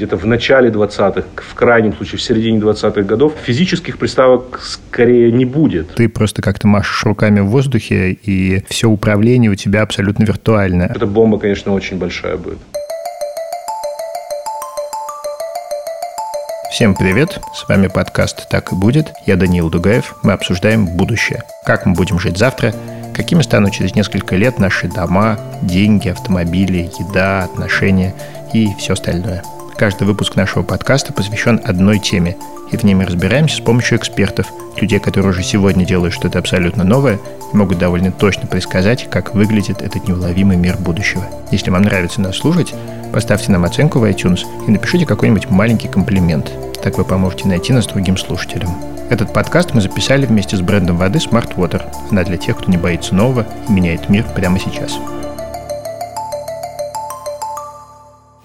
где-то в начале 20-х, в крайнем случае в середине 20-х годов, физических приставок скорее не будет. Ты просто как-то машешь руками в воздухе, и все управление у тебя абсолютно виртуальное. Эта бомба, конечно, очень большая будет. Всем привет, с вами подкаст «Так и будет». Я Даниил Дугаев, мы обсуждаем будущее. Как мы будем жить завтра, какими станут через несколько лет наши дома, деньги, автомобили, еда, отношения и все остальное. Каждый выпуск нашего подкаста посвящен одной теме, и в ней мы разбираемся с помощью экспертов, людей, которые уже сегодня делают что-то абсолютно новое и могут довольно точно предсказать, как выглядит этот неуловимый мир будущего. Если вам нравится нас слушать, поставьте нам оценку в iTunes и напишите какой-нибудь маленький комплимент. Так вы поможете найти нас другим слушателям. Этот подкаст мы записали вместе с брендом воды Smart Water. Она для тех, кто не боится нового и меняет мир прямо сейчас.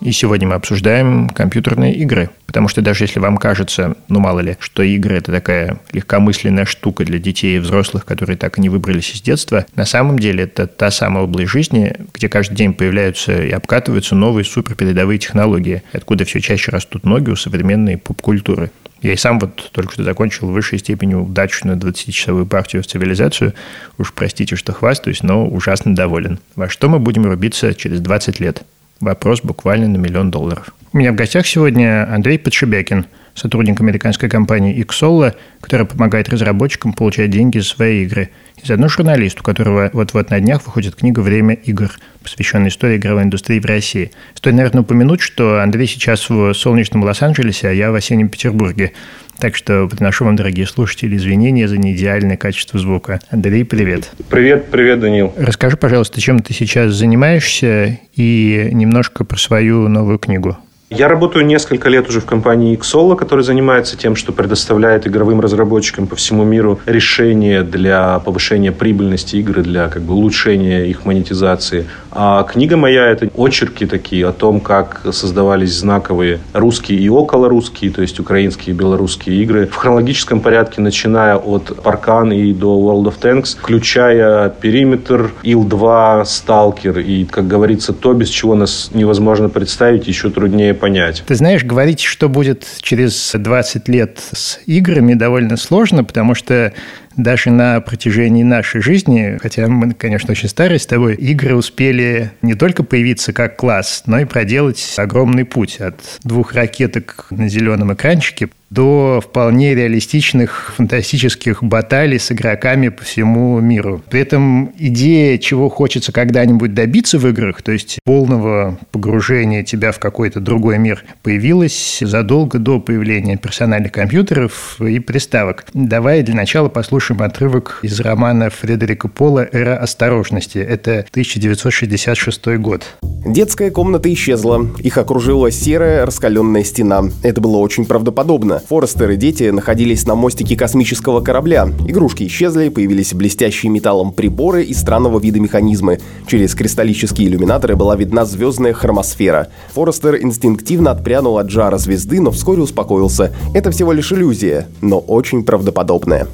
И сегодня мы обсуждаем компьютерные игры. Потому что даже если вам кажется, ну мало ли, что игры это такая легкомысленная штука для детей и взрослых, которые так и не выбрались из детства, на самом деле это та самая область жизни, где каждый день появляются и обкатываются новые суперпередовые технологии, откуда все чаще растут ноги у современной поп-культуры. Я и сам вот только что закончил в высшей степени удачную 20-часовую партию в цивилизацию. Уж простите, что хвастаюсь, но ужасно доволен. Во что мы будем рубиться через 20 лет? Вопрос буквально на миллион долларов. У меня в гостях сегодня Андрей Подшибякин, сотрудник американской компании Xsolla, которая помогает разработчикам получать деньги за свои игры. И заодно журналист, у которого вот-вот на днях выходит книга «Время игр», посвященная истории игровой индустрии в России. Стоит, наверное, упомянуть, что Андрей сейчас в солнечном Лос-Анджелесе, а я в осеннем Петербурге. Так что приношу вам, дорогие слушатели, извинения за неидеальное качество звука. Андрей, привет. Привет, привет, Данил. Расскажи, пожалуйста, чем ты сейчас занимаешься и немножко про свою новую книгу. Я работаю несколько лет уже в компании Xolo, которая занимается тем, что предоставляет игровым разработчикам по всему миру решения для повышения прибыльности игры, для как бы улучшения их монетизации. А книга моя – это очерки такие о том, как создавались знаковые русские и околорусские, то есть украинские и белорусские игры в хронологическом порядке, начиная от Паркан и до World of Tanks, включая Периметр, Ил-2, Сталкер и, как говорится, то, без чего нас невозможно представить, еще труднее понять. Ты знаешь, говорить, что будет через 20 лет с играми, довольно сложно, потому что даже на протяжении нашей жизни, хотя мы, конечно, очень старые с тобой, игры успели не только появиться как класс, но и проделать огромный путь от двух ракеток на зеленом экранчике до вполне реалистичных фантастических баталий с игроками по всему миру. При этом идея, чего хочется когда-нибудь добиться в играх, то есть полного погружения тебя в какой-то другой мир, появилась задолго до появления персональных компьютеров и приставок. Давай для начала послушаем отрывок из романа Фредерика Пола «Эра осторожности». Это 1966 год. Детская комната исчезла. Их окружила серая раскаленная стена. Это было очень правдоподобно. Форестер и дети находились на мостике космического корабля. Игрушки исчезли, появились блестящие металлом приборы и странного вида механизмы. Через кристаллические иллюминаторы была видна звездная хромосфера. Форестер инстинктивно отпрянул от жара звезды, но вскоре успокоился. Это всего лишь иллюзия, но очень правдоподобная.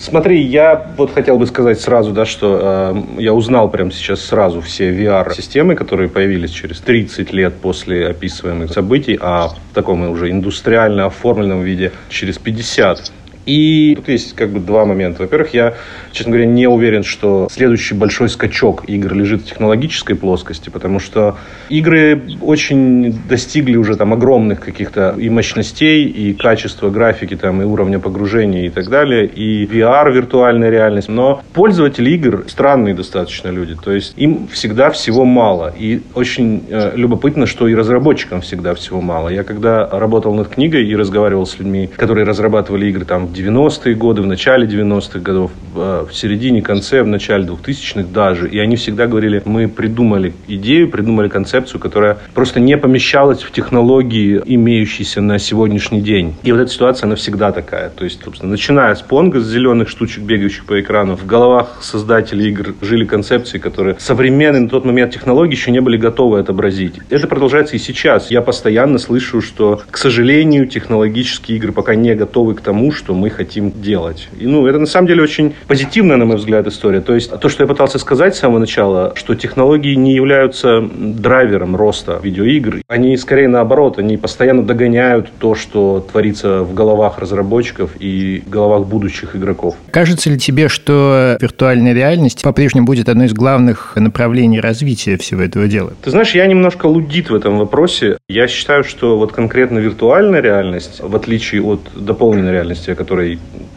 Смотри, я вот хотел бы сказать сразу, да, что э, я узнал прямо сейчас сразу все VR-системы, которые появились через 30 лет после описываемых событий, а в таком уже индустриально оформленном виде через 50. И тут есть как бы два момента. Во-первых, я, честно говоря, не уверен, что следующий большой скачок игр лежит в технологической плоскости, потому что игры очень достигли уже там огромных каких-то и мощностей, и качества графики, там, и уровня погружения и так далее, и VR, виртуальная реальность. Но пользователи игр странные достаточно люди. То есть им всегда всего мало. И очень э, любопытно, что и разработчикам всегда всего мало. Я когда работал над книгой и разговаривал с людьми, которые разрабатывали игры там в 90-е годы, в начале 90-х годов, э, в середине, конце, в начале 2000-х даже. И они всегда говорили, мы придумали идею, придумали концепцию, которая просто не помещалась в технологии, имеющиеся на сегодняшний день. И вот эта ситуация, она всегда такая. То есть, собственно, начиная с понга, с зеленых штучек, бегающих по экрану, в головах создателей игр жили концепции, которые современные на тот момент технологии еще не были готовы отобразить. Это продолжается и сейчас. Я постоянно слышу, что, к сожалению, технологические игры пока не готовы к тому, что мы мы хотим делать. И, ну, это на самом деле очень позитивная, на мой взгляд, история. То есть то, что я пытался сказать с самого начала, что технологии не являются драйвером роста видеоигр. Они скорее наоборот, они постоянно догоняют то, что творится в головах разработчиков и головах будущих игроков. Кажется ли тебе, что виртуальная реальность по-прежнему будет одной из главных направлений развития всего этого дела? Ты знаешь, я немножко лудит в этом вопросе. Я считаю, что вот конкретно виртуальная реальность, в отличие от дополненной реальности, о которой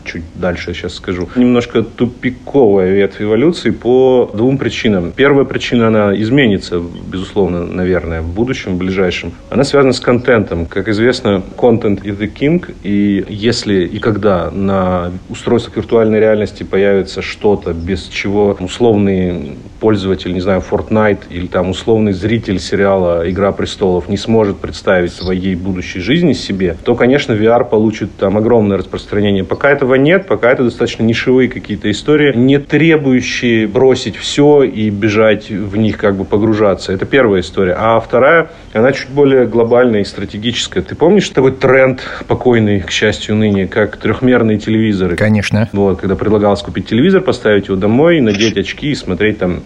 чуть дальше сейчас скажу, немножко тупиковая ветвь эволюции по двум причинам. Первая причина, она изменится, безусловно, наверное, в будущем, в ближайшем. Она связана с контентом. Как известно, content is the king, и если и когда на устройствах виртуальной реальности появится что-то, без чего условный пользователь, не знаю, Fortnite или там условный зритель сериала «Игра престолов» не сможет представить своей будущей жизни себе, то, конечно, VR получит там огромное распространение. Пока этого нет, пока это достаточно нишевые какие-то истории, не требующие бросить все и бежать в них, как бы погружаться. Это первая история. А вторая, она чуть более глобальная и стратегическая. Ты помнишь такой тренд, покойный, к счастью, ныне, как трехмерные телевизоры? Конечно. Вот, когда предлагалось купить телевизор, поставить его домой, надеть очки и смотреть там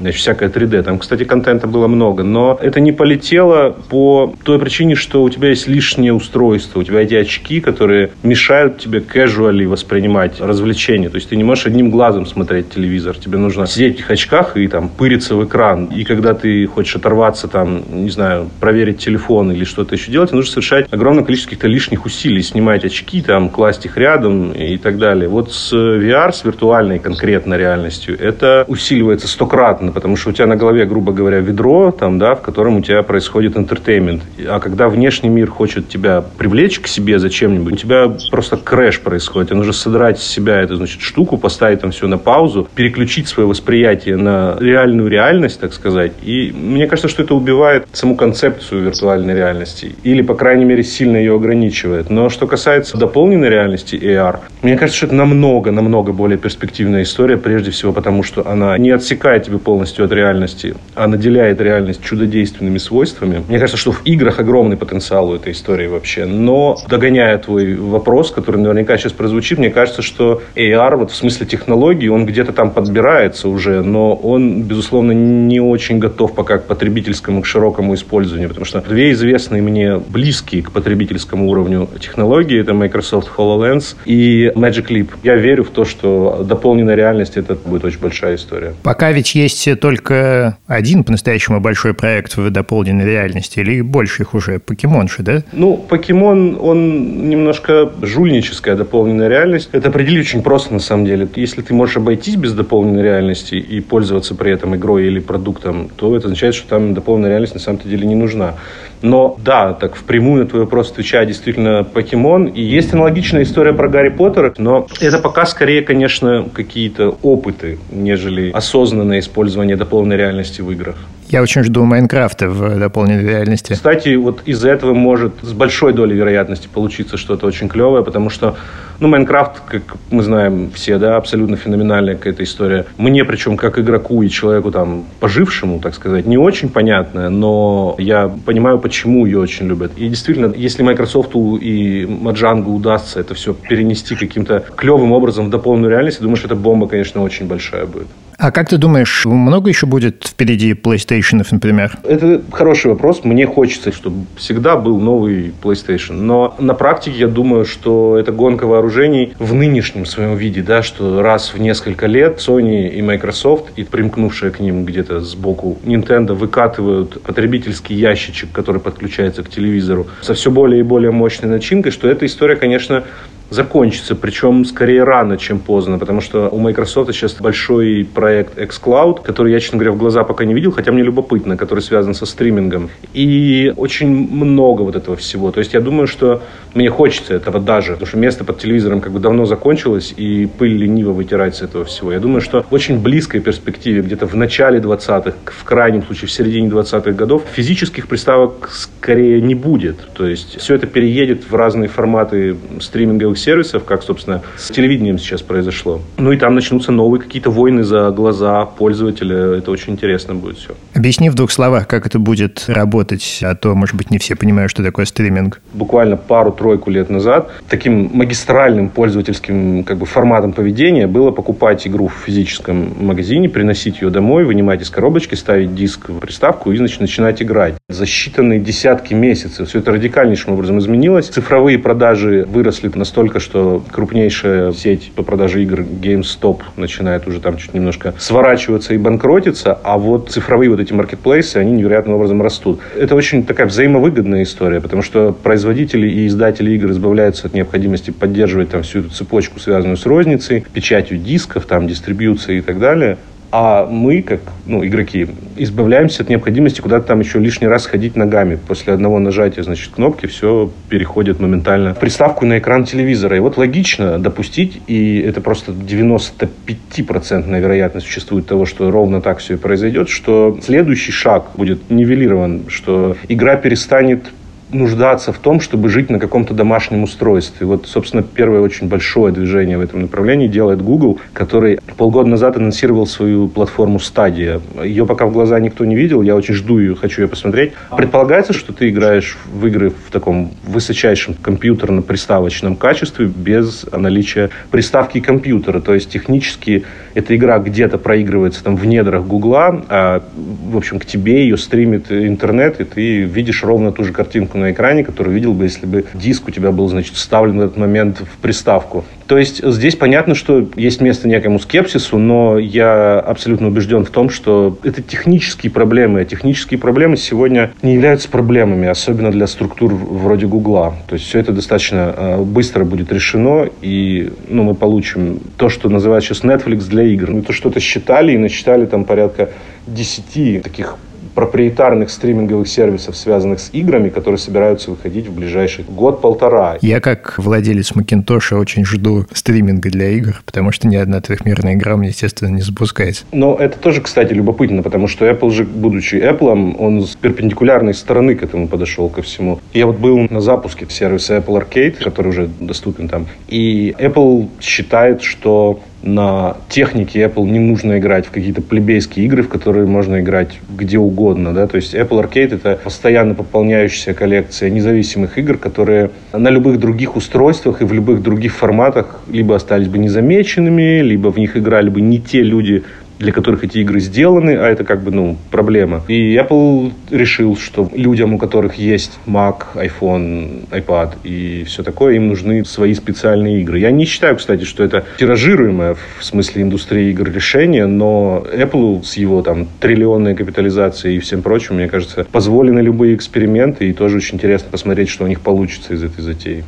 значит, всякое 3D. Там, кстати, контента было много, но это не полетело по той причине, что у тебя есть лишнее устройство, у тебя эти очки, которые мешают тебе casually воспринимать развлечения. То есть ты не можешь одним глазом смотреть телевизор, тебе нужно сидеть в этих очках и там пыриться в экран. И когда ты хочешь оторваться, там, не знаю, проверить телефон или что-то еще делать, нужно совершать огромное количество каких-то лишних усилий, снимать очки, там, класть их рядом и так далее. Вот с VR, с виртуальной конкретно реальностью, это усиливается стократно понятно, потому что у тебя на голове, грубо говоря, ведро, там, да, в котором у тебя происходит entertainment. А когда внешний мир хочет тебя привлечь к себе зачем-нибудь, у тебя просто crash происходит. Тебе нужно содрать с себя эту, значит, штуку, поставить там все на паузу, переключить свое восприятие на реальную реальность, так сказать. И мне кажется, что это убивает саму концепцию виртуальной реальности. Или, по крайней мере, сильно ее ограничивает. Но что касается дополненной реальности AR, мне кажется, что это намного, намного более перспективная история, прежде всего потому, что она не отсекает тебе полностью полностью от реальности, а наделяет реальность чудодейственными свойствами. Мне кажется, что в играх огромный потенциал у этой истории вообще. Но догоняя твой вопрос, который наверняка сейчас прозвучит, мне кажется, что AR вот в смысле технологий, он где-то там подбирается уже, но он, безусловно, не очень готов пока к потребительскому, к широкому использованию, потому что две известные мне близкие к потребительскому уровню технологии, это Microsoft HoloLens и Magic Leap. Я верю в то, что дополненная реальность это будет очень большая история. Пока ведь есть только один по-настоящему большой проект в дополненной реальности или больше их уже? Покемонши, да? Ну, покемон, он немножко жульническая дополненная реальность. Это определить очень просто на самом деле. Если ты можешь обойтись без дополненной реальности и пользоваться при этом игрой или продуктом, то это означает, что там дополненная реальность на самом деле не нужна. Но да, так впрямую на твой вопрос отвечая, действительно покемон. И есть аналогичная история про Гарри Поттера, но это пока скорее, конечно, какие-то опыты, нежели осознанное использование дополненной реальности в играх. Я очень жду Майнкрафта в дополненной реальности. Кстати, вот из-за этого может с большой долей вероятности получиться что-то очень клевое, потому что, ну, Майнкрафт, как мы знаем все, да, абсолютно феноменальная какая-то история. Мне, причем, как игроку и человеку там пожившему, так сказать, не очень понятная, но я понимаю, почему ее очень любят. И действительно, если Microsoft и Маджангу удастся это все перенести каким-то клевым образом в дополненную реальность, я думаю, что эта бомба, конечно, очень большая будет. А как ты думаешь, много еще будет впереди PlayStation, например? Это хороший вопрос. Мне хочется, чтобы всегда был новый PlayStation. Но на практике я думаю, что это гонка вооружений в нынешнем своем виде, да, что раз в несколько лет Sony и Microsoft и примкнувшие к ним где-то сбоку Nintendo выкатывают потребительский ящичек, который подключается к телевизору со все более и более мощной начинкой, что эта история, конечно, закончится, причем скорее рано, чем поздно, потому что у Microsoft сейчас большой проект xCloud, который я, честно говоря, в глаза пока не видел, хотя мне любопытно, который связан со стримингом. И очень много вот этого всего. То есть я думаю, что мне хочется этого даже, потому что место под телевизором как бы давно закончилось, и пыль лениво вытирать с этого всего. Я думаю, что в очень близкой перспективе, где-то в начале 20-х, в крайнем случае в середине 20-х годов, физических приставок скорее не будет. То есть все это переедет в разные форматы стриминговых сервисов, как, собственно, с телевидением сейчас произошло. Ну и там начнутся новые какие-то войны за глаза пользователя. Это очень интересно будет все. Объясни в двух словах, как это будет работать, а то, может быть, не все понимают, что такое стриминг. Буквально пару-тройку лет назад таким магистральным пользовательским как бы, форматом поведения было покупать игру в физическом магазине, приносить ее домой, вынимать из коробочки, ставить диск в приставку и значит, начинать играть. За считанные десятки месяцев все это радикальнейшим образом изменилось. Цифровые продажи выросли настолько, что крупнейшая сеть по продаже игр GameStop начинает уже там чуть немножко сворачиваться и банкротиться, а вот цифровые вот эти маркетплейсы, они невероятным образом растут. Это очень такая взаимовыгодная история, потому что производители и издатели игр избавляются от необходимости поддерживать там всю эту цепочку, связанную с розницей, печатью дисков, там, дистрибьюцией и так далее. А мы, как ну, игроки, избавляемся от необходимости куда-то там еще лишний раз ходить ногами. После одного нажатия, значит, кнопки все переходит моментально приставку на экран телевизора. И вот логично допустить, и это просто 95% вероятность существует того, что ровно так все и произойдет, что следующий шаг будет нивелирован, что игра перестанет нуждаться в том, чтобы жить на каком-то домашнем устройстве. Вот, собственно, первое очень большое движение в этом направлении делает Google, который полгода назад анонсировал свою платформу Stadia. Ее пока в глаза никто не видел, я очень жду ее, хочу ее посмотреть. Предполагается, что ты играешь в игры в таком высочайшем компьютерно-приставочном качестве без наличия приставки компьютера. То есть технически эта игра где-то проигрывается там в недрах Гугла, а, в общем, к тебе ее стримит интернет, и ты видишь ровно ту же картинку на экране, который видел бы, если бы диск у тебя был, значит, вставлен в этот момент в приставку. То есть здесь понятно, что есть место некому скепсису, но я абсолютно убежден в том, что это технические проблемы. А технические проблемы сегодня не являются проблемами, особенно для структур вроде Гугла. То есть все это достаточно э, быстро будет решено, и ну, мы получим то, что называют сейчас Netflix для игр. Мы то что-то считали и насчитали там порядка 10 таких проприетарных стриминговых сервисов, связанных с играми, которые собираются выходить в ближайший год-полтора. Я, как владелец Макинтоша, очень жду стриминга для игр, потому что ни одна трехмерная игра мне, естественно, не запускается. Но это тоже, кстати, любопытно, потому что Apple же, будучи Apple, он с перпендикулярной стороны к этому подошел ко всему. Я вот был на запуске сервиса Apple Arcade, который уже доступен там, и Apple считает, что на технике Apple не нужно играть в какие-то плебейские игры, в которые можно играть где угодно. Да? То есть Apple Arcade это постоянно пополняющаяся коллекция независимых игр, которые на любых других устройствах и в любых других форматах либо остались бы незамеченными, либо в них играли бы не те люди, для которых эти игры сделаны, а это как бы, ну, проблема. И Apple решил, что людям, у которых есть Mac, iPhone, iPad и все такое, им нужны свои специальные игры. Я не считаю, кстати, что это тиражируемое в смысле индустрии игр решение, но Apple с его там триллионной капитализацией и всем прочим, мне кажется, позволены любые эксперименты, и тоже очень интересно посмотреть, что у них получится из этой затеи.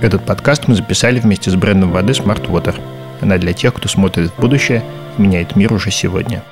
Этот подкаст мы записали вместе с брендом воды Smart Water. Она для тех, кто смотрит в будущее меняет мир уже сегодня.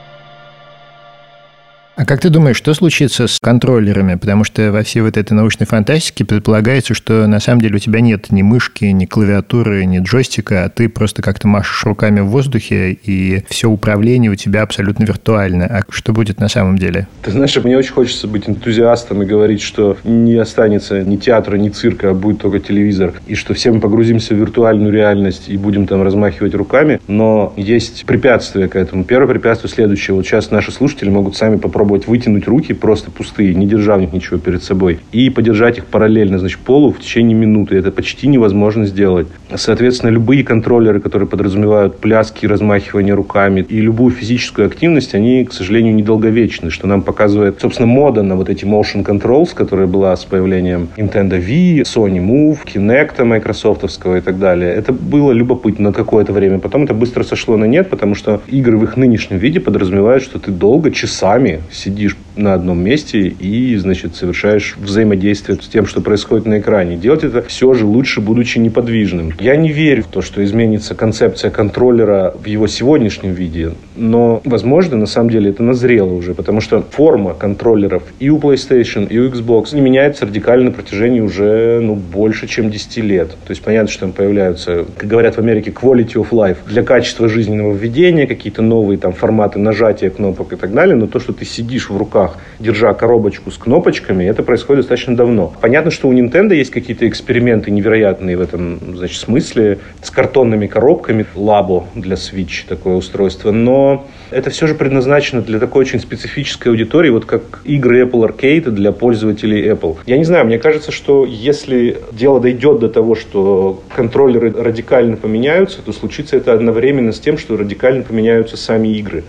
А как ты думаешь, что случится с контроллерами? Потому что во всей вот этой научной фантастике предполагается, что на самом деле у тебя нет ни мышки, ни клавиатуры, ни джойстика, а ты просто как-то машешь руками в воздухе, и все управление у тебя абсолютно виртуально. А что будет на самом деле? Ты знаешь, мне очень хочется быть энтузиастом и говорить, что не останется ни театра, ни цирка, а будет только телевизор, и что все мы погрузимся в виртуальную реальность и будем там размахивать руками. Но есть препятствия к этому. Первое препятствие следующее. Вот сейчас наши слушатели могут сами попробовать попробовать вытянуть руки просто пустые, не держа в них ничего перед собой, и подержать их параллельно, значит, полу в течение минуты. Это почти невозможно сделать. Соответственно, любые контроллеры, которые подразумевают пляски, размахивание руками и любую физическую активность, они, к сожалению, недолговечны, что нам показывает, собственно, мода на вот эти motion controls, которая была с появлением Nintendo Wii, Sony Move, Kinect майкрософтовского и так далее. Это было любопытно какое-то время. Потом это быстро сошло на нет, потому что игры в их нынешнем виде подразумевают, что ты долго, часами сидишь на одном месте и, значит, совершаешь взаимодействие с тем, что происходит на экране. Делать это все же лучше, будучи неподвижным. Я не верю в то, что изменится концепция контроллера в его сегодняшнем виде, но, возможно, на самом деле это назрело уже, потому что форма контроллеров и у PlayStation, и у Xbox не меняется радикально на протяжении уже, ну, больше, чем 10 лет. То есть понятно, что там появляются, как говорят в Америке, quality of life для качества жизненного введения, какие-то новые там форматы нажатия кнопок и так далее, но то, что ты сидишь сидишь в руках, держа коробочку с кнопочками, это происходит достаточно давно. Понятно, что у Nintendo есть какие-то эксперименты невероятные в этом значит, смысле, с картонными коробками, Labo для Switch такое устройство, но это все же предназначено для такой очень специфической аудитории, вот как игры Apple Arcade для пользователей Apple. Я не знаю, мне кажется, что если дело дойдет до того, что контроллеры радикально поменяются, то случится это одновременно с тем, что радикально поменяются сами игры.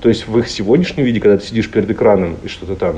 То есть в их сегодняшнем виде, когда ты сидишь перед экраном и что-то там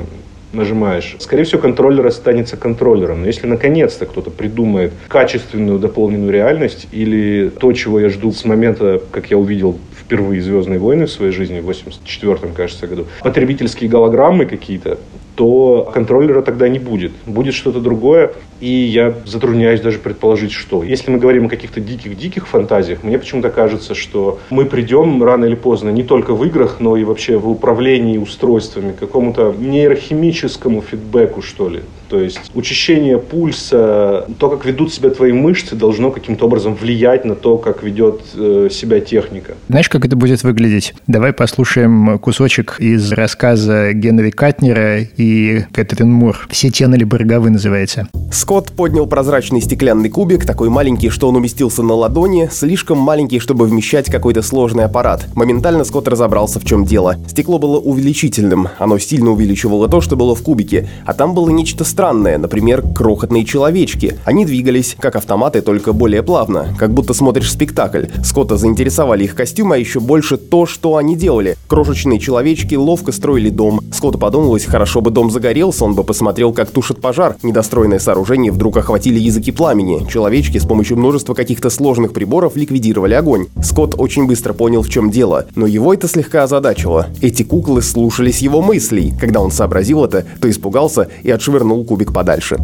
нажимаешь, скорее всего, контроллер останется контроллером. Но если наконец-то кто-то придумает качественную дополненную реальность или то, чего я жду с момента, как я увидел впервые «Звездные войны» в своей жизни в 84-м, кажется, году, потребительские голограммы какие-то, то контроллера тогда не будет. Будет что-то другое, и я затрудняюсь даже предположить, что. Если мы говорим о каких-то диких-диких фантазиях, мне почему-то кажется, что мы придем рано или поздно не только в играх, но и вообще в управлении устройствами, какому-то нейрохимическому фидбэку, что ли. То есть учащение пульса, то, как ведут себя твои мышцы, должно каким-то образом влиять на то, как ведет э, себя техника. Знаешь, как это будет выглядеть? Давай послушаем кусочек из рассказа Генри Катнера и Кэтрин Мур. «Все тенали Барговы» называется. Скотт поднял прозрачный стеклянный кубик, такой маленький, что он уместился на ладони, слишком маленький, чтобы вмещать какой-то сложный аппарат. Моментально Скотт разобрался, в чем дело. Стекло было увеличительным, оно сильно увеличивало то, что было в кубике, а там было нечто странное, например, крохотные человечки. Они двигались, как автоматы, только более плавно, как будто смотришь спектакль. Скотта заинтересовали их костюмы, а еще больше то, что они делали. Крошечные человечки ловко строили дом. Скотту подумалось, хорошо бы дом загорелся, он бы посмотрел, как тушит пожар. Недостроенное сооружение вдруг охватили языки пламени. Человечки с помощью множества каких-то сложных приборов ликвидировали огонь. Скотт очень быстро понял, в чем дело, но его это слегка озадачило. Эти куклы слушались его мыслей. Когда он сообразил это, то испугался и отшвырнул кубик подальше.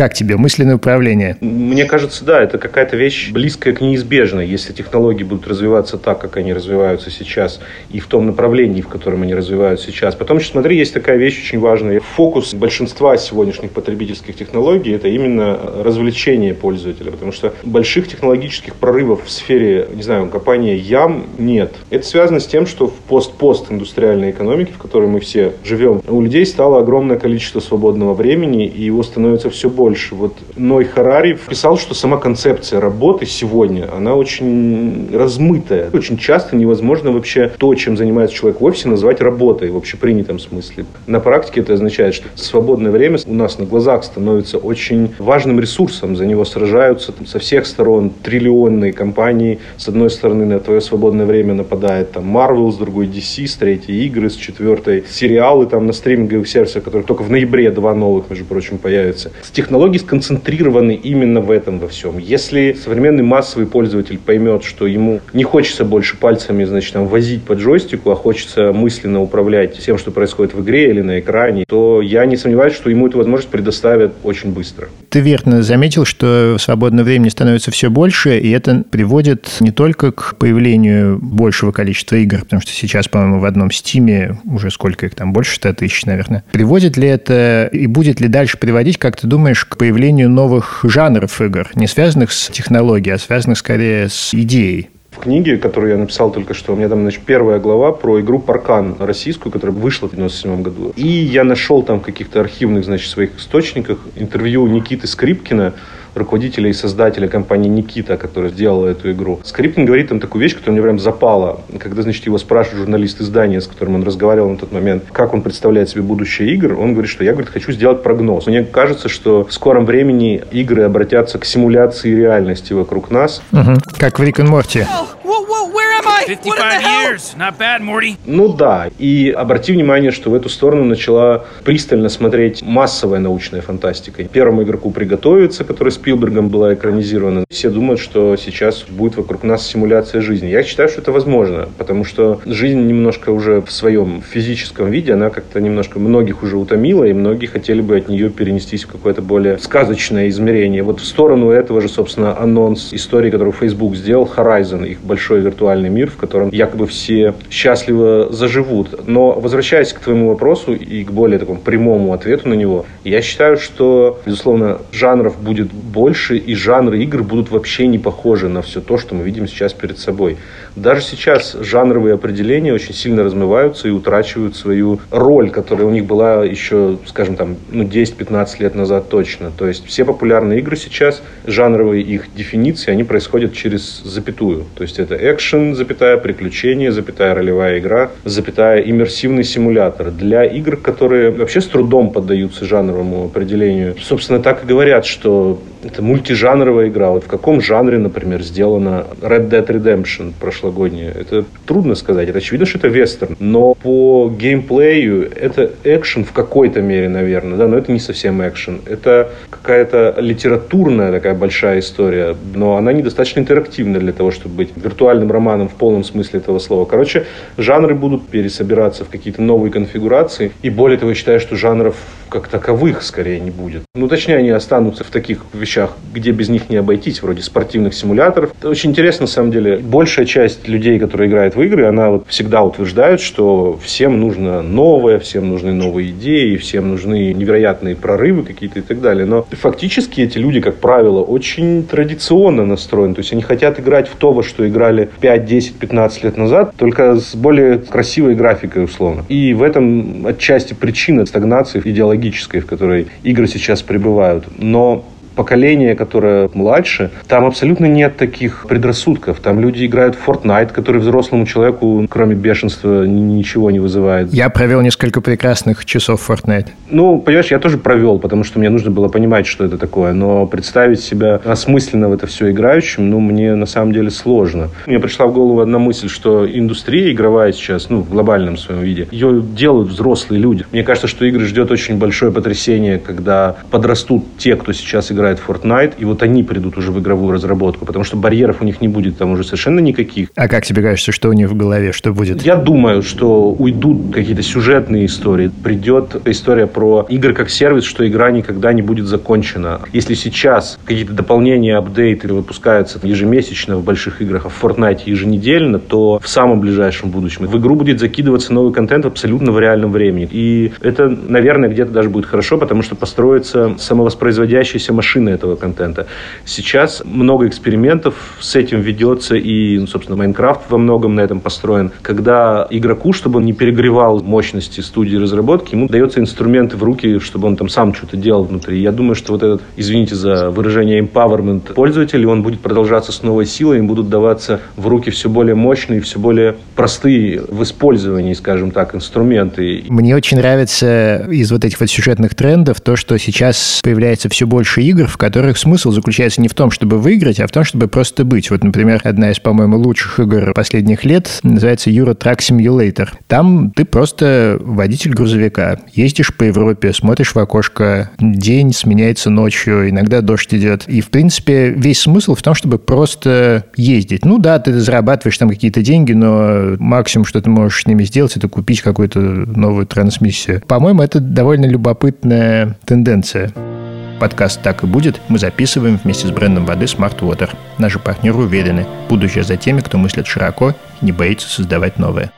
Как тебе мысленное управление? Мне кажется, да, это какая-то вещь близкая к неизбежной, если технологии будут развиваться так, как они развиваются сейчас, и в том направлении, в котором они развиваются сейчас. Потом еще, смотри, есть такая вещь очень важная. Фокус большинства сегодняшних потребительских технологий – это именно развлечение пользователя, потому что больших технологических прорывов в сфере, не знаю, компании Ям нет. Это связано с тем, что в пост-пост индустриальной экономике, в которой мы все живем, у людей стало огромное количество свободного времени, и его становится все больше больше. Вот Ной Харари писал, что сама концепция работы сегодня, она очень размытая. Очень часто невозможно вообще то, чем занимается человек в офисе, назвать работой в общепринятом смысле. На практике это означает, что свободное время у нас на глазах становится очень важным ресурсом. За него сражаются со всех сторон триллионные компании. С одной стороны, на твое свободное время нападает там Marvel, с другой DC, с третьей игры, с четвертой сериалы там на стриминговых сервисах, которые только в ноябре два новых, между прочим, появятся. С технологиями технологии сконцентрированы именно в этом во всем. Если современный массовый пользователь поймет, что ему не хочется больше пальцами, значит, там, возить по джойстику, а хочется мысленно управлять тем, что происходит в игре или на экране, то я не сомневаюсь, что ему эту возможность предоставят очень быстро. Ты верно заметил, что свободного времени становится все больше, и это приводит не только к появлению большего количества игр, потому что сейчас, по-моему, в одном Стиме уже сколько их там, больше 100 тысяч, наверное. Приводит ли это и будет ли дальше приводить, как ты думаешь, к появлению новых жанров игр, не связанных с технологией, а связанных скорее с идеей. В книге, которую я написал только что, у меня там значит, первая глава про игру Паркан российскую, которая вышла в 97 году. И я нашел там в каких-то архивных значит, своих источниках интервью Никиты Скрипкина, руководителя и создателя компании Никита, который сделал эту игру. Скрипкин говорит там такую вещь, которая мне прям запала. Когда, значит, его спрашивает журналист издания, с которым он разговаривал на тот момент, как он представляет себе будущее игр, он говорит, что я, говорит, хочу сделать прогноз. Мне кажется, что в скором времени игры обратятся к симуляции реальности вокруг нас. Угу. Как в Рик и Морти. 55 Ну да. И обрати внимание, что в эту сторону начала пристально смотреть массовая научная фантастика. Первому игроку приготовиться, который Спилбергом была экранизирована. Все думают, что сейчас будет вокруг нас симуляция жизни. Я считаю, что это возможно, потому что жизнь немножко уже в своем физическом виде, она как-то немножко многих уже утомила, и многие хотели бы от нее перенестись в какое-то более сказочное измерение. Вот в сторону этого же, собственно, анонс истории, которую Facebook сделал, Horizon, их большой виртуальный мир, мир, в котором якобы все счастливо заживут. Но возвращаясь к твоему вопросу и к более такому прямому ответу на него, я считаю, что, безусловно, жанров будет больше, и жанры игр будут вообще не похожи на все то, что мы видим сейчас перед собой. Даже сейчас жанровые определения очень сильно размываются и утрачивают свою роль, которая у них была еще, скажем, там, ну, 10-15 лет назад точно. То есть все популярные игры сейчас, жанровые их дефиниции, они происходят через запятую. То есть это экшен, запятая, приключение, запятая, ролевая игра, запятая, иммерсивный симулятор. Для игр, которые вообще с трудом поддаются жанровому определению, собственно, так и говорят, что это мультижанровая игра. Вот в каком жанре, например, сделана Red Dead Redemption прошлогодняя? Это трудно сказать. Это очевидно, что это вестерн. Но по геймплею это экшен в какой-то мере, наверное. Да, но это не совсем экшен. Это какая-то литературная такая большая история. Но она недостаточно интерактивная для того, чтобы быть виртуальным романом в полном смысле этого слова. Короче, жанры будут пересобираться в какие-то новые конфигурации. И более того, я считаю, что жанров как таковых скорее не будет. Ну, точнее, они останутся в таких вещах, где без них не обойтись, вроде спортивных симуляторов. Это очень интересно, на самом деле. Большая часть людей, которые играют в игры, она вот всегда утверждает, что всем нужно новое, всем нужны новые идеи, всем нужны невероятные прорывы какие-то и так далее. Но фактически эти люди, как правило, очень традиционно настроены. То есть они хотят играть в то, во что играли 5, 10, 15 лет назад, только с более красивой графикой, условно. И в этом отчасти причина стагнации идеологии технологической, в которой игры сейчас пребывают. Но поколение, которое младше, там абсолютно нет таких предрассудков. Там люди играют в Fortnite, который взрослому человеку, кроме бешенства, ничего не вызывает. Я провел несколько прекрасных часов в Fortnite. Ну, понимаешь, я тоже провел, потому что мне нужно было понимать, что это такое. Но представить себя осмысленно в это все играющим, ну, мне на самом деле сложно. Мне пришла в голову одна мысль, что индустрия игровая сейчас, ну, в глобальном своем виде, ее делают взрослые люди. Мне кажется, что игры ждет очень большое потрясение, когда подрастут те, кто сейчас играет играет Fortnite, и вот они придут уже в игровую разработку, потому что барьеров у них не будет там уже совершенно никаких. А как тебе кажется, что у них в голове, что будет? Я думаю, что уйдут какие-то сюжетные истории, придет история про игры как сервис, что игра никогда не будет закончена. Если сейчас какие-то дополнения, апдейты выпускаются ежемесячно в больших играх, а в Fortnite еженедельно, то в самом ближайшем будущем в игру будет закидываться новый контент абсолютно в реальном времени. И это, наверное, где-то даже будет хорошо, потому что построится самовоспроизводящаяся машина машины этого контента. Сейчас много экспериментов с этим ведется, и, ну, собственно, Майнкрафт во многом на этом построен. Когда игроку, чтобы он не перегревал мощности студии разработки, ему дается инструменты в руки, чтобы он там сам что-то делал внутри. Я думаю, что вот этот, извините за выражение, empowerment пользователей, он будет продолжаться с новой силой, им будут даваться в руки все более мощные, все более простые в использовании, скажем так, инструменты. Мне очень нравится из вот этих вот сюжетных трендов то, что сейчас появляется все больше игр, в которых смысл заключается не в том, чтобы выиграть, а в том, чтобы просто быть. Вот, например, одна из, по-моему, лучших игр последних лет называется Euro Truck Simulator. Там ты просто водитель грузовика. Ездишь по Европе, смотришь в окошко, день сменяется ночью, иногда дождь идет. И, в принципе, весь смысл в том, чтобы просто ездить. Ну да, ты зарабатываешь там какие-то деньги, но максимум, что ты можешь с ними сделать, это купить какую-то новую трансмиссию. По-моему, это довольно любопытная тенденция. Подкаст «Так и будет» мы записываем вместе с брендом воды Smart Water. Наши партнеры уверены, будущее за теми, кто мыслит широко и не боится создавать новое.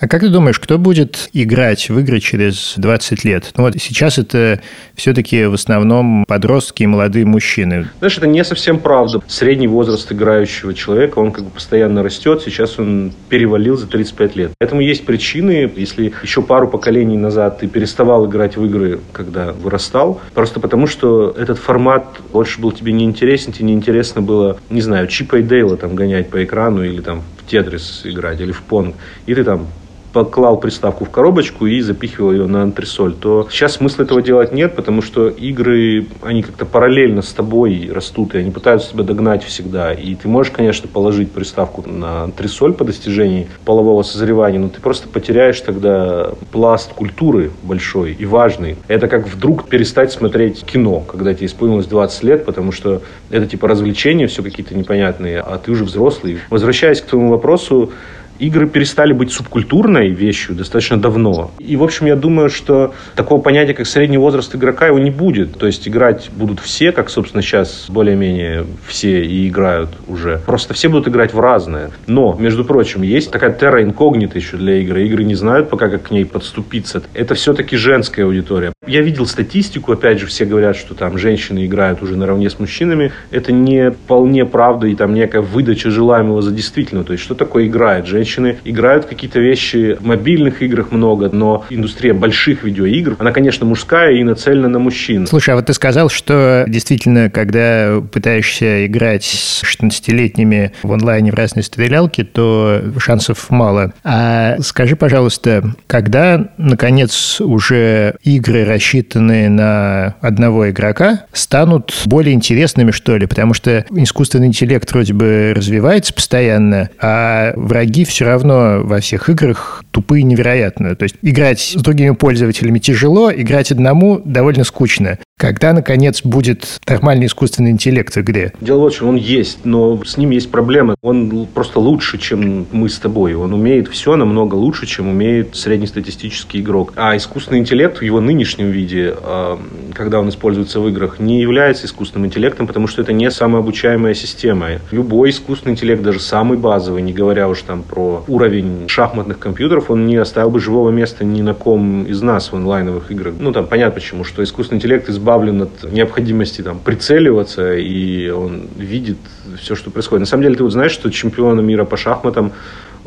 А как ты думаешь, кто будет играть в игры через 20 лет? Ну вот сейчас это все-таки в основном подростки и молодые мужчины. Знаешь, это не совсем правда. Средний возраст играющего человека, он как бы постоянно растет. Сейчас он перевалил за 35 лет. Этому есть причины. Если еще пару поколений назад ты переставал играть в игры, когда вырастал, просто потому что этот формат больше был тебе не интересен, тебе неинтересно было, не знаю, Чипа и Дейла там гонять по экрану или там в Тетрис играть или в Понг. И ты там поклал приставку в коробочку и запихивал ее на антресоль, то сейчас смысла этого делать нет, потому что игры, они как-то параллельно с тобой растут, и они пытаются тебя догнать всегда. И ты можешь, конечно, положить приставку на антресоль по достижении полового созревания, но ты просто потеряешь тогда пласт культуры большой и важный. Это как вдруг перестать смотреть кино, когда тебе исполнилось 20 лет, потому что это типа развлечения, все какие-то непонятные, а ты уже взрослый. Возвращаясь к твоему вопросу, игры перестали быть субкультурной вещью достаточно давно. И, в общем, я думаю, что такого понятия, как средний возраст игрока, его не будет. То есть играть будут все, как, собственно, сейчас более-менее все и играют уже. Просто все будут играть в разное. Но, между прочим, есть такая терра инкогнита еще для игры. Игры не знают пока, как к ней подступиться. Это все-таки женская аудитория. Я видел статистику, опять же, все говорят, что там женщины играют уже наравне с мужчинами. Это не вполне правда и там некая выдача желаемого за действительно. То есть, что такое играет? Женщины играют какие-то вещи в мобильных играх много, но индустрия больших видеоигр, она, конечно, мужская и нацелена на мужчин. Слушай, а вот ты сказал, что действительно, когда пытаешься играть с 16-летними в онлайне в разные стрелялки, то шансов мало. А скажи, пожалуйста, когда, наконец, уже игры, рассчитанные на одного игрока, станут более интересными, что ли? Потому что искусственный интеллект вроде бы развивается постоянно, а враги все равно во всех играх тупые невероятно. То есть играть с другими пользователями тяжело, играть одному довольно скучно. Когда, наконец, будет нормальный искусственный интеллект в игре? Дело в чем, он есть, но с ним есть проблемы. Он просто лучше, чем мы с тобой. Он умеет все намного лучше, чем умеет среднестатистический игрок. А искусственный интеллект в его нынешнем виде, а, когда он используется в играх, не является искусственным интеллектом, потому что это не самообучаемая система. Любой искусственный интеллект, даже самый базовый, не говоря уж там про уровень шахматных компьютеров, он не оставил бы живого места ни на ком из нас в онлайновых играх. Ну, там понятно почему, что искусственный интеллект избавлен от необходимости там, прицеливаться, и он видит все, что происходит. На самом деле, ты вот знаешь, что чемпиона мира по шахматам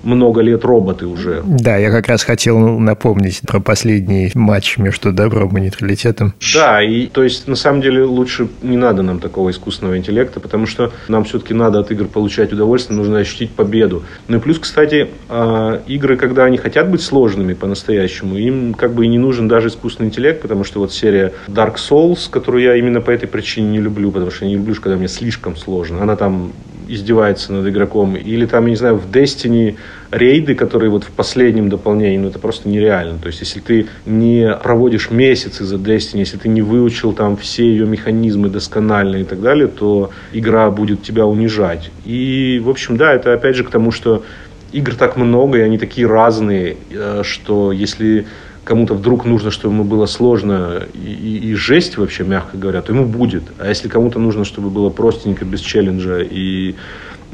много лет роботы уже. Да, я как раз хотел напомнить про последний матч между добром и нейтралитетом. Да, и то есть на самом деле лучше не надо нам такого искусственного интеллекта, потому что нам все-таки надо от игр получать удовольствие, нужно ощутить победу. Ну и плюс, кстати, а, игры, когда они хотят быть сложными по-настоящему, им как бы и не нужен даже искусственный интеллект, потому что вот серия Dark Souls, которую я именно по этой причине не люблю, потому что я не люблю, когда мне слишком сложно, она там издевается над игроком. Или там, я не знаю, в Destiny рейды, которые вот в последнем дополнении, ну это просто нереально. То есть, если ты не проводишь месяцы за Destiny, если ты не выучил там все ее механизмы досконально и так далее, то игра будет тебя унижать. И, в общем, да, это опять же к тому, что игр так много, и они такие разные, э, что если кому-то вдруг нужно, чтобы ему было сложно и, и, и жесть вообще, мягко говоря, то ему будет. А если кому-то нужно, чтобы было простенько, без челленджа и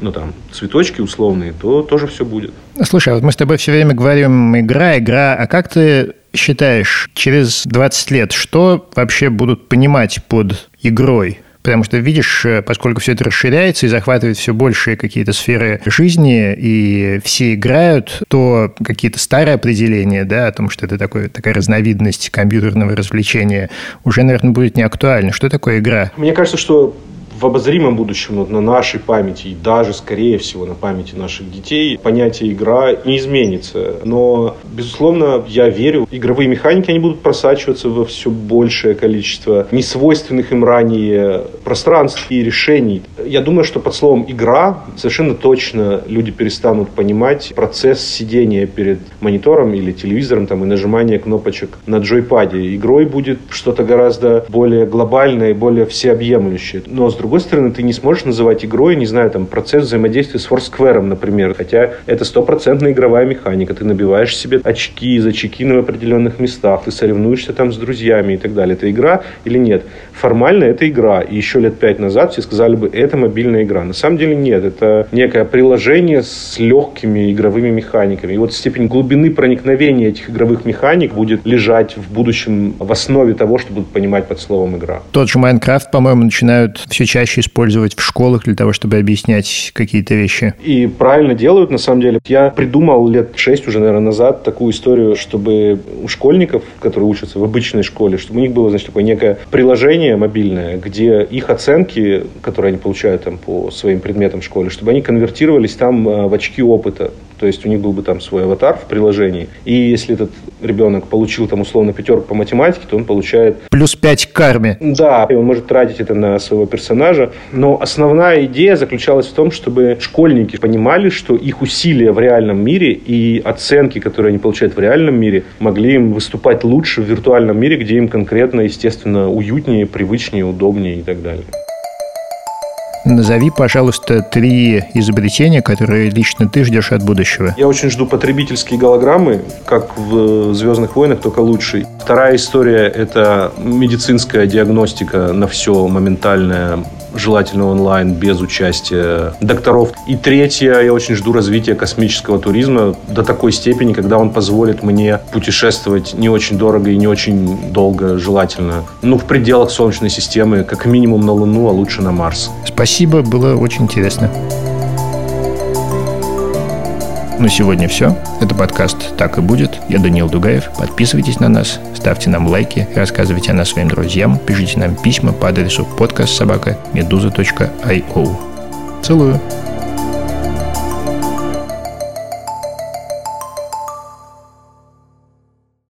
ну там, цветочки условные, то тоже все будет. Слушай, а вот мы с тобой все время говорим игра, игра, а как ты считаешь, через 20 лет что вообще будут понимать под игрой? Потому что, видишь, э, поскольку все это расширяется и захватывает все большие какие-то сферы жизни, и все играют, то какие-то старые определения, да, о том, что это такое, такая разновидность компьютерного развлечения, уже, наверное, будет не актуально. Что такое игра? Мне кажется, что в обозримом будущем на нашей памяти и даже, скорее всего, на памяти наших детей понятие игра не изменится. Но, безусловно, я верю, игровые механики, они будут просачиваться во все большее количество несвойственных им ранее пространств и решений. Я думаю, что под словом «игра» совершенно точно люди перестанут понимать процесс сидения перед монитором или телевизором там, и нажимания кнопочек на джойпаде. Игрой будет что-то гораздо более глобальное и более всеобъемлющее. Но, с другой другой стороны, ты не сможешь называть игрой, не знаю, там, процесс взаимодействия с Foursquare, например, хотя это стопроцентная игровая механика. Ты набиваешь себе очки за чекины в определенных местах, ты соревнуешься там с друзьями и так далее. Это игра или нет? Формально это игра. И еще лет пять назад все сказали бы, это мобильная игра. На самом деле нет. Это некое приложение с легкими игровыми механиками. И вот степень глубины проникновения этих игровых механик будет лежать в будущем в основе того, что будут понимать под словом игра. Тот же Майнкрафт, по-моему, начинают все чаще использовать в школах для того, чтобы объяснять какие-то вещи. И правильно делают, на самом деле. Я придумал лет шесть уже, наверное, назад такую историю, чтобы у школьников, которые учатся в обычной школе, чтобы у них было, значит, такое некое приложение мобильное, где их оценки, которые они получают там по своим предметам в школе, чтобы они конвертировались там э, в очки опыта. То есть у них был бы там свой аватар в приложении. И если этот ребенок получил там условно пятерку по математике, то он получает... Плюс пять к карме. Да, и он может тратить это на своего персонажа. Но основная идея заключалась в том, чтобы школьники понимали, что их усилия в реальном мире и оценки, которые они получают в реальном мире, могли им выступать лучше в виртуальном мире, где им конкретно, естественно, уютнее, привычнее, удобнее и так далее. Назови, пожалуйста, три изобретения, которые лично ты ждешь от будущего. Я очень жду потребительские голограммы, как в «Звездных войнах», только лучше. Вторая история – это медицинская диагностика на все моментальная желательно онлайн, без участия докторов. И третье, я очень жду развития космического туризма до такой степени, когда он позволит мне путешествовать не очень дорого и не очень долго, желательно. Ну, в пределах Солнечной системы, как минимум на Луну, а лучше на Марс. Спасибо, было очень интересно. На сегодня все. Это подкаст «Так и будет». Я Даниил Дугаев. Подписывайтесь на нас, ставьте нам лайки, рассказывайте о нас своим друзьям, пишите нам письма по адресу подкаст собака медуза.io. Целую.